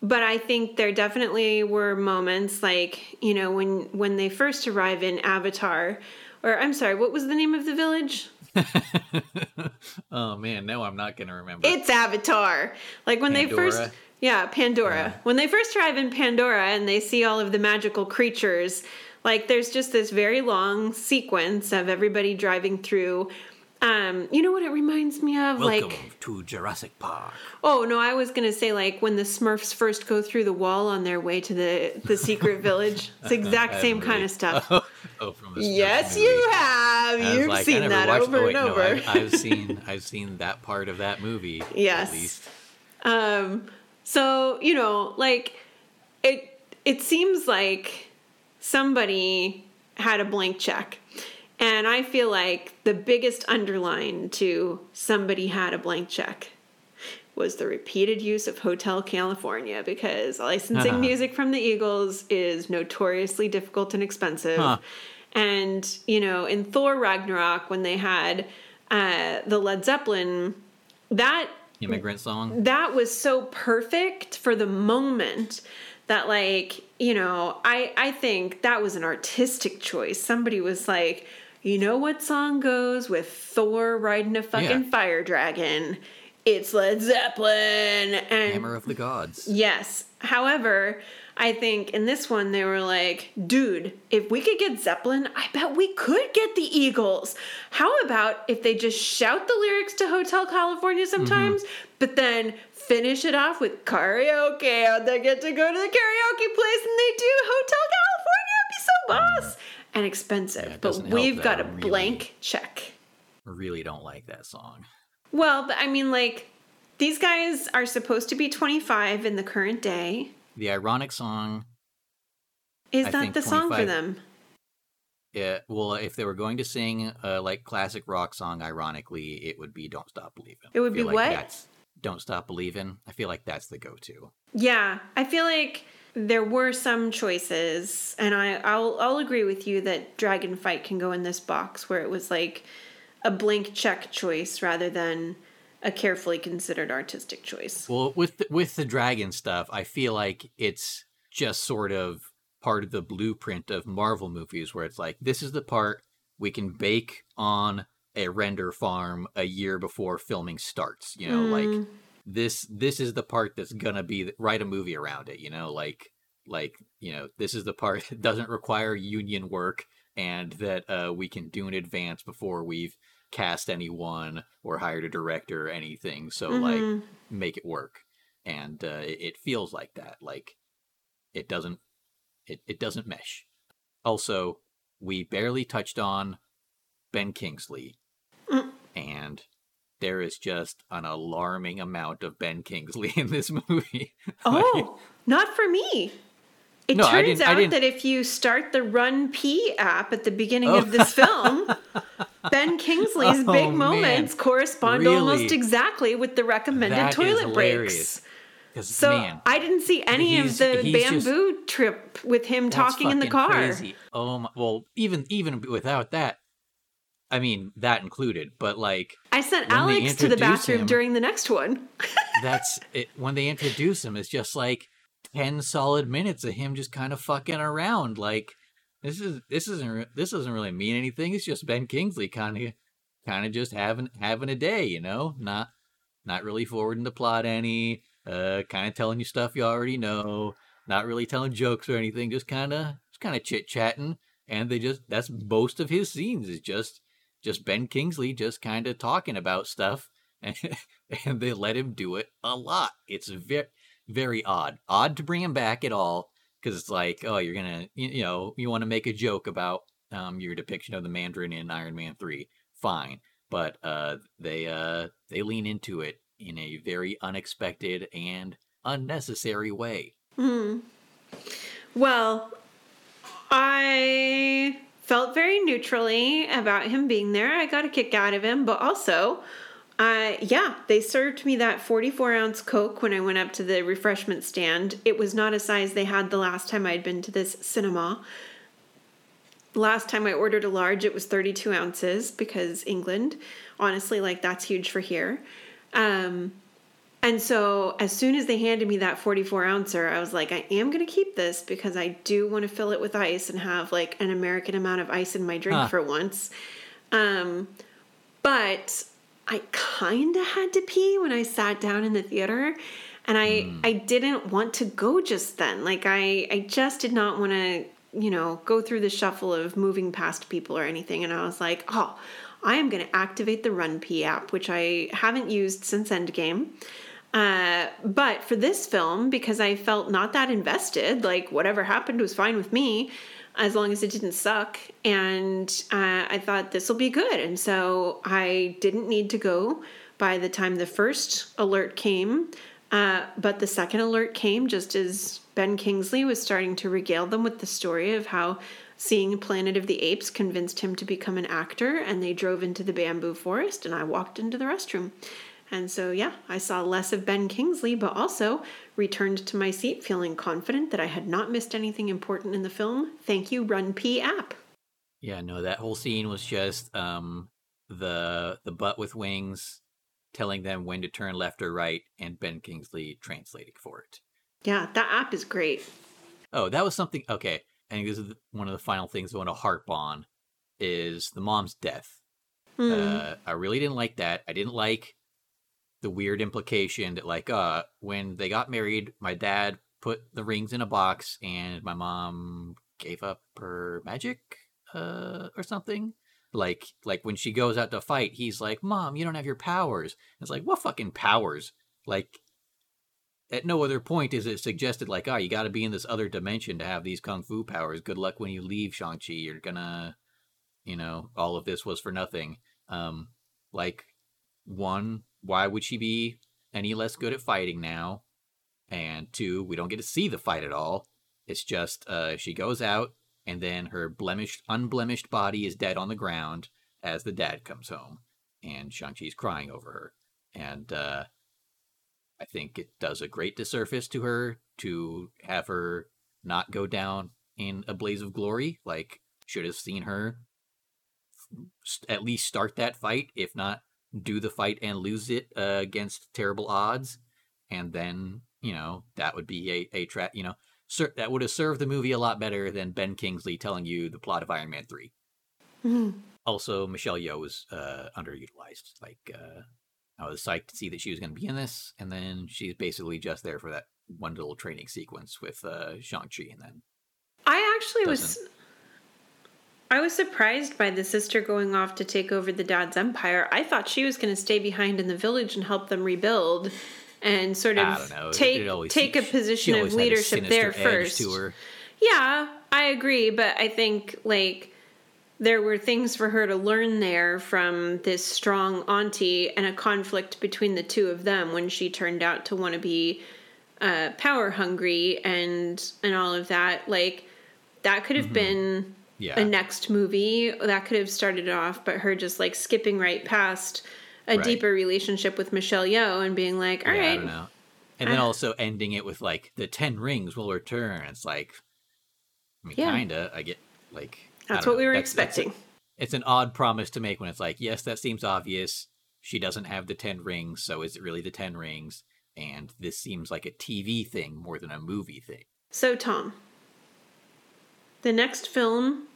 but I think there definitely were moments like, you know, when when they first arrive in Avatar or I'm sorry, what was the name of the village?
oh man, no, I'm not gonna remember.
It's Avatar. Like when they first Yeah, Pandora.
Yeah.
When they first arrive in Pandora and they see all of the magical creatures, like there's just this very long sequence of everybody driving through um, you know what it reminds me of?
Welcome
like
to Jurassic Park.
oh no, I was gonna say like when the Smurfs first go through the wall on their way to the the secret village. It's the exact same
movie.
kind of stuff.
Oh, oh, from the Smurfs
yes,
movie.
you have.
I
You've
like,
seen that
watched-
over
oh, wait,
and
no,
over.
I've, I've seen I've seen that part of that movie.
Yes.
At least.
Um, so you know, like it it seems like somebody had a blank check And I feel like the biggest underline to somebody had a blank check was the repeated use of Hotel California because licensing
Uh-huh.
music from the Eagles is notoriously difficult and expensive.
Huh.
And, you know, in Thor Ragnarok, when they had uh, the Led Zeppelin, that
Immigrant song.
that was so perfect for the moment that like you know i i think that was an artistic choice somebody was like you know what song goes with thor riding a fucking
Yeah.
fire dragon it's led zeppelin and
Hammer of the Gods.
Yes. However, I think in this one they were like, dude, if we could get Zeppelin, I bet we could get the Eagles. How about if they just shout the lyrics to Hotel California mm-hmm. sometimes, but then finish it off with karaoke and they get to go to the karaoke place and they do Hotel California? It'd be so mm. boss and expensive.
Yeah,
but we've got a
really-
blank check.
Really don't like that song.
Well, but I mean, like, these guys are supposed to be 25 in the current day.
The ironic song
Is
I
that the song for them?
Yeah, well, if they were going to sing a like classic rock song, ironically, it would be "Don't Stop Believing."
It would be what?
That's, "Don't Stop Believing." I feel like that's the go-to.
Yeah, I feel like there were some choices, and I I'll I'll agree with you that Dragon Fight can go in this box where it was like a blank check choice rather than a carefully considered artistic choice.
Well, with the, with the dragon stuff, I feel like it's just sort of part of the blueprint of Marvel movies, where it's like this is the part we can bake on a render farm a year before filming starts. You know, like
Mm.
This this is the part that's gonna be write a movie around it. You know, like like you know this is the part that doesn't require union work and that uh, we can do in advance before we've cast anyone or hired a director or anything. So like
Mhm.
make it work and uh, it, it feels like that like it doesn't it, it doesn't mesh also we barely touched on ben kingsley
Mm.
and there is just an alarming amount of ben kingsley in this movie
Oh, not for me. It
No,
turns out that if you start the RunPee app at the beginning
Oh.
of this oh. film, Ben Kingsley's
Oh,
big
man.
moments correspond
Really?
almost exactly with the recommended
That
toilet breaks. So
man
I didn't see any of the
he's just-
bamboo trip with him talking in the car.
crazy. oh my, well even even without that i mean that included but like
I sent Alex to the bathroom
him-
during the next one.
that's it when they introduce him it's just like 10 solid minutes of him just kind of fucking around like this is this isn't this doesn't really mean anything it's just ben kingsley kind of kind of just having having a day you know not not really forwarding the plot any uh kind of telling you stuff you already know not really telling jokes or anything just kind of just kind of chit chatting and they just that's most of his scenes is just just ben kingsley just kind of talking about stuff and, and they let him do it a lot. It's very very odd. Odd to bring him back at all because it's like oh you're gonna you, know you want to make a joke about um your depiction of the mandarin in iron man 3 fine. But uh they uh they lean into it in a very unexpected and unnecessary way.
Hmm. Well, I felt very neutrally about him being there. I got a kick out of him, but also, uh, yeah, they served me that 44 ounce Coke when I went up to the refreshment stand. It was not a size they had the last time I'd been to this cinema. Last time I ordered a large, it was 32 ounces because England. Honestly, like that's huge for here. Um, and so as soon as they handed me that 44 ouncer, I was like, I am going to keep this because I do want to fill it with ice and have like an American amount of ice in my drink
Huh.
for once. Um, but I kind of had to pee when I sat down in the theater. And I, I didn't want to go just then. Like I, I just did not want to, you know, go through the shuffle of moving past people or anything. And I was like, oh, I am going to activate the RunPee app, which I haven't used since Endgame. Uh, but for this film, because I felt not that invested, like whatever happened was fine with me, as long as it didn't suck. And uh, I thought this will be good. And so I didn't need to go by the time the first alert came. Uh, but the second alert came just as Ben Kingsley was starting to regale them with the story of how seeing Planet of the Apes convinced him to become an actor, and they drove into the bamboo forest, and I walked into the restroom. And so, yeah, I saw less of Ben Kingsley, but also returned to my seat feeling confident that I had not missed anything important in the film. Thank you, RunPee app.
Yeah, no, that whole scene was just um the the butt with wings telling them when to turn left or right and Ben Kingsley translating for it.
Yeah, that app is great.
Oh, that was something okay. I think this is one of the final things I want to harp on is the mom's death.
Mm.
Uh, I really didn't like that. I didn't like the weird implication that like uh when they got married, my dad put the rings in a box and my mom gave up her magic uh or something. Like like when she goes out to fight, he's like, "Mom, you don't have your powers." It's like, "What fucking powers?" Like at no other point is it suggested like, "Oh, you got to be in this other dimension to have these kung fu powers. Good luck when you leave Shang-Chi. You're to you know, all of this was for nothing." Um like one, why would she be any less good at fighting now? And two, we don't get to see the fight at all. It's just uh, she goes out, and then her blemished, unblemished body is dead on the ground as the dad comes home, and Shang-Chi's crying over her. And uh, I think it does a great disservice to her to have her not go down in a blaze of glory. Like, should have seen her at least start that fight, if not do the fight and lose it uh, against terrible odds, and then you know that would be a a trap. You know, ser- that would have served the movie a lot better than Ben Kingsley telling you the plot of Iron Man 3
Mhm.
Also, Michelle Yeoh was uh, underutilized. Like, uh, I was psyched to see that she was going to be in this, and then she's basically just there for that one little training sequence with uh, Shang Chi, and then
I actually was. I was surprised by the sister going off to take over the dad's empire. I thought she was going to stay behind in the village and help them rebuild, and sort
I
of
don't know.
take
always-
take a position of
always had a
leadership there first. Yeah, I agree, but I think like there were things for her to learn there from this strong auntie and a conflict between the two of them when she turned out to want to be uh, power hungry and and all of that. Like that could have been
Mm-hmm. Yeah.
a next movie that could have started off, but her just like skipping right past a
Right.
deeper relationship with Michelle Yeoh and being like, all
yeah,
right,
I don't know. And then also ending it with like the ten rings will return. It's like, I mean,
Yeah.
kinda. I get like
that's what
know.
we were
That's- that's a-
expecting.
it's an odd promise to make when it's like, yes, that seems obvious. She doesn't have the ten rings, so is it really the ten rings? And this seems like a TV thing more than a movie thing.
So, Tom, the next film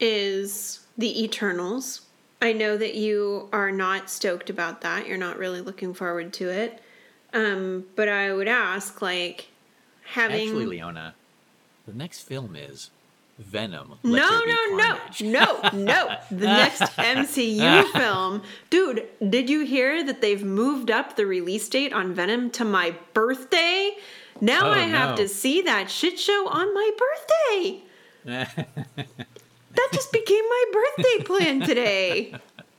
is The Eternals. I know that you are not stoked about that. You're not really looking forward to it. Um, but I would ask, like, having
Actually, Leona, the next film is Venom. Let
no, no, no, no, no. The next MCU film, dude. Did you hear that they've moved up the release date on Venom to my birthday? Now
Oh,
I have
no.
to see that shit show on my birthday. That just became my birthday plan today.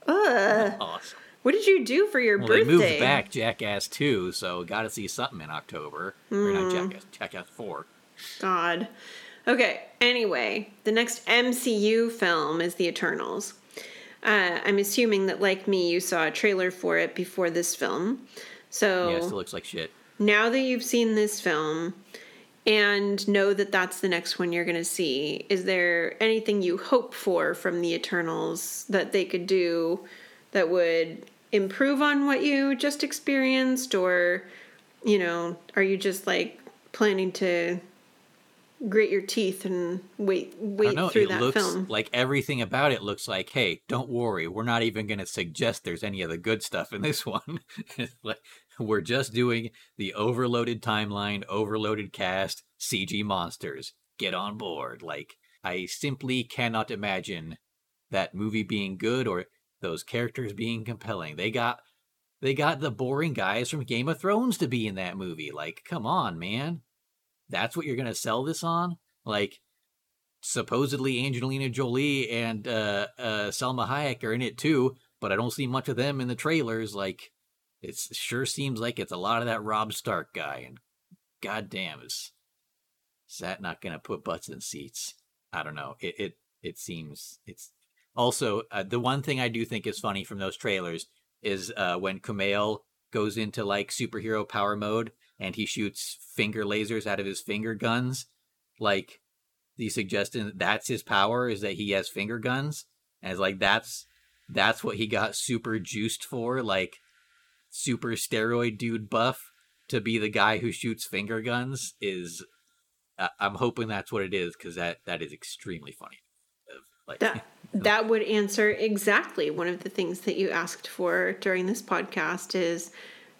Ugh.
awesome.
What did you do for your
Well,
birthday?
they moved back Jackass 2, so got to see something in October. Or
Hmm.
not Jackass, Jackass 4.
God. Okay, anyway, the next MCU film is The Eternals. Uh, I'm assuming that, like me, you saw a trailer for it before this film. So
Yeah, it looks like shit.
now that you've seen this film and know that that's the next one you're going to see, is there anything you hope for from The Eternals that they could do that would improve on what you just experienced? Or, you know, are you just like planning to grit your teeth and wait
I
wait
know.
through
It
that
looks
film?
like everything about it looks like, hey, don't worry. We're not even going to suggest there's any of the good stuff in this one. Like, we're just doing the overloaded timeline, overloaded cast, CG monsters. Get on board. Like, I simply cannot imagine that movie being good or those characters being compelling. They got they got the boring guys from Game of Thrones to be in that movie. Like, come on, man. That's what you're going to sell this on? Like supposedly Angelina Jolie and uh, uh, Salma Hayek are in it too, but I don't see much of them in the trailers. Like, it sure seems like it's a lot of that Rob Stark guy, and goddamn, is is that not going to put butts in seats? I don't know. It, it it seems it's also uh, the one thing I do think is funny from those trailers is uh, when Kumail goes into like superhero power mode and he shoots finger lasers out of his finger guns. Like the suggestion that that's his power is that he has finger guns, and it's like that's that's what he got super juiced for, like super steroid dude buff to be the guy who shoots finger guns is. Uh, I'm hoping that's what it is because that that is extremely funny.
Like that that would answer exactly one of the things that you asked for during this podcast is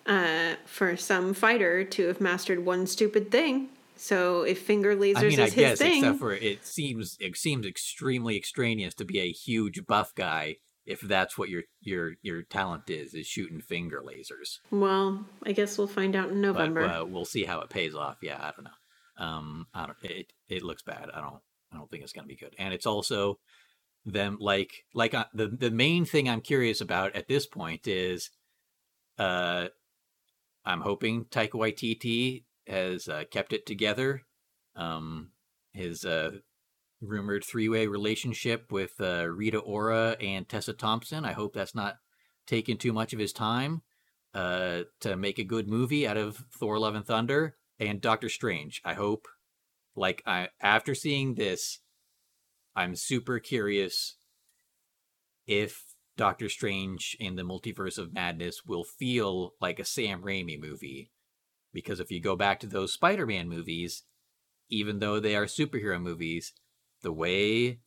uh, for some fighter to have mastered one stupid thing. So if finger lasers I mean, is I his guess, thing,
except for it seems it seems extremely extraneous to be a huge buff guy if that's what your your your talent is is shooting finger lasers.
Well, I guess we'll find out in November.
But, uh, we'll see how it pays off. Yeah, I don't know. Um, I don't. It it looks bad. I don't. I don't think it's gonna be good. And it's also them like like uh, the the main thing I'm curious about at this point is, uh, I'm hoping Taika Waititi has uh, kept it together. Um, his uh, rumored three-way relationship with uh, Rita Ora and Tessa Thompson. I hope that's not taken too much of his time uh, to make a good movie out of Thor: Love and Thunder and Doctor Strange. I hope, like, I after seeing this, I'm super curious if Doctor Strange in the Multiverse of Madness will feel like a Sam Raimi movie. Because if you go back to those Spider Man movies, even though they are superhero movies, the way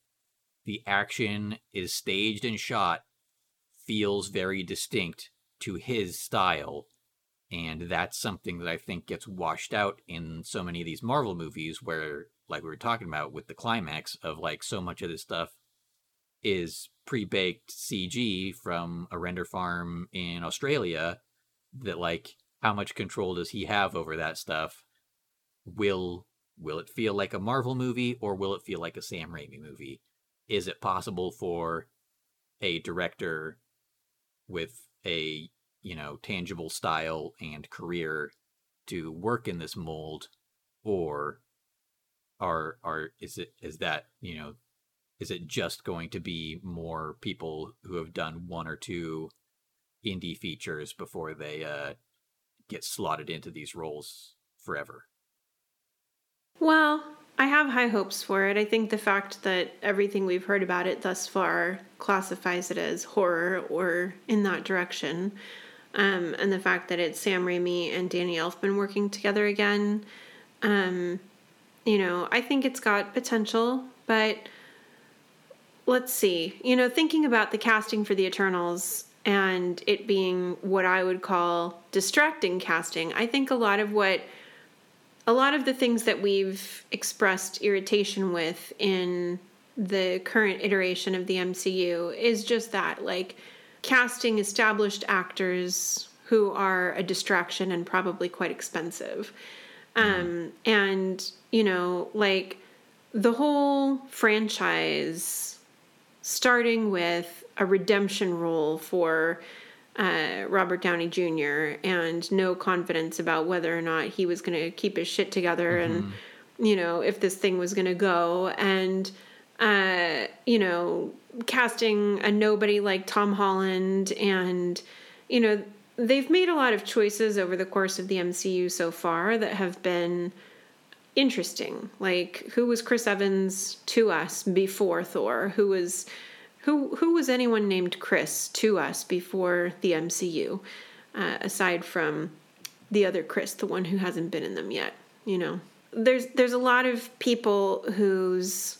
the action is staged and shot feels very distinct to his style. And that's something that I think gets washed out in so many of these Marvel movies where, like we were talking about with the climax of like so much of this stuff is pre-baked CG from a render farm in Australia that like how much control does he have over that stuff? Will will it feel like a Marvel movie or will it feel like a Sam Raimi movie? Is it possible for a director with a, you know, tangible style and career to work in this mold or are are is it is that, you know, is it just going to be more people who have done one or two indie features before they uh, get slotted into these roles forever?
Well, I have high hopes for it. I think the fact that everything we've heard about it thus far classifies it as horror or in that direction, um, and the fact that it's Sam Raimi and Danny Elfman working together again, um, you know, I think it's got potential, but let's see. You know, thinking about the casting for the Eternals and it being what I would call distracting casting, I think a lot of what a lot of the things that we've expressed irritation with in the current iteration of the MCU is just that like casting established actors who are a distraction and probably quite expensive. Um, and, you know, like the whole franchise starting with a redemption role for uh, Robert Downey Jr. and no confidence about whether or not he was going to keep his shit together mm-hmm. and, you know, if this thing was going to go. And, uh, you know, casting a nobody like Tom Holland and, you know, they've made a lot of choices over the course of the MCU so far that have been interesting. Like who was Chris Evans to us before Thor? Who was who who was anyone named Chris to us before the MCU? Uh, aside from the other Chris, the one who hasn't been in them yet, you know. There's there's a lot of people whose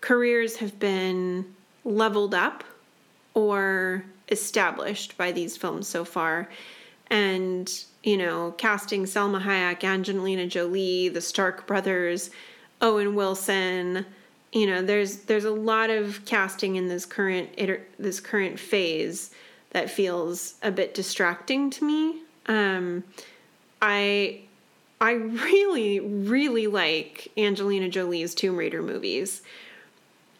careers have been leveled up or established by these films so far. And you know, casting Salma Hayek, Angelina Jolie, the Stark brothers, Owen Wilson. You know, there's there's a lot of casting in this current this current phase that feels a bit distracting to me. Um, I I really really like Angelina Jolie's Tomb Raider movies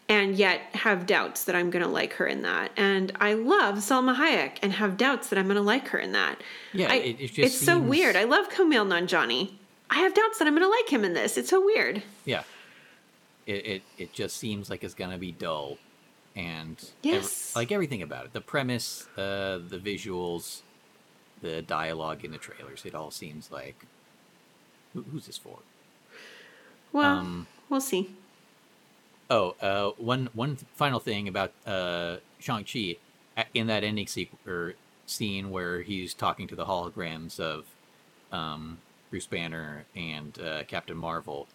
and yet have doubts that I'm going to like her in that. And I love Salma Hayek and have doubts that I'm going to like her in that.
Yeah,
I,
it, it just
it's
seems...
so weird. I love Kumail Nanjiani. I have doubts that I'm going to like him in this. It's so weird.
Yeah. It it, it just seems like it's gonna be dull, and
Yes.
like everything about it, the premise, uh, the visuals, the dialogue in the trailers, it all seems like who, who's this for?
Well,
Um,
we'll see.
Oh, uh, one one final thing about uh, Shang Chi in that ending sequ- scene where he's talking to the holograms of um, Bruce Banner and uh, Captain Marvel.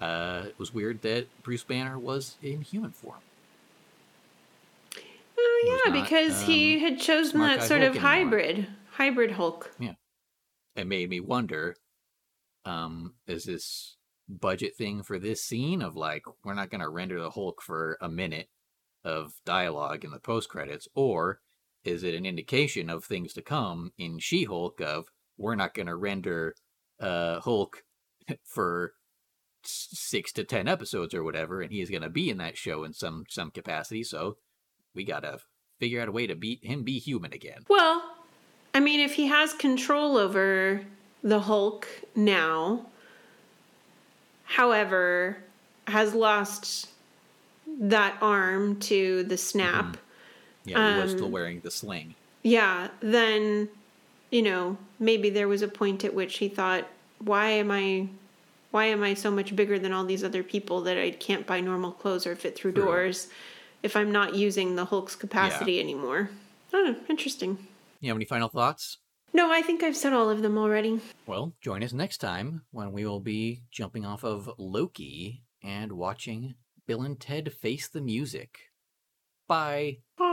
Uh, it was weird that Bruce Banner was in human form.
Oh
He
yeah,
not,
because he
um,
had chosen that sort
Hulk
of
anymore.
hybrid, hybrid Hulk. Yeah.
It made me wonder: um, is this budget thing for this scene of like we're not going to render the Hulk for a minute of dialogue in the post credits, or is it an indication of things to come in She Hulk of we're not going to render uh, Hulk for six to ten episodes or whatever, and he's going to be in that show in some some capacity, so we got to figure out a way to beat him be human again.
Well, I mean, if he has control over the Hulk now, however, has lost that arm to the snap,
Yeah, he was still
Um,
wearing the sling.
yeah, then, you know, maybe there was a point at which he thought, why am I. Why am I so much bigger than all these other people that I can't buy normal clothes or fit through doors if I'm not using the Hulk's capacity anymore? Oh, interesting.
You have any final thoughts?
No, I think I've said all of them already.
Well, join us next time when we will be jumping off of Loki and watching Bill and Ted Face the Music. Bye.
Bye.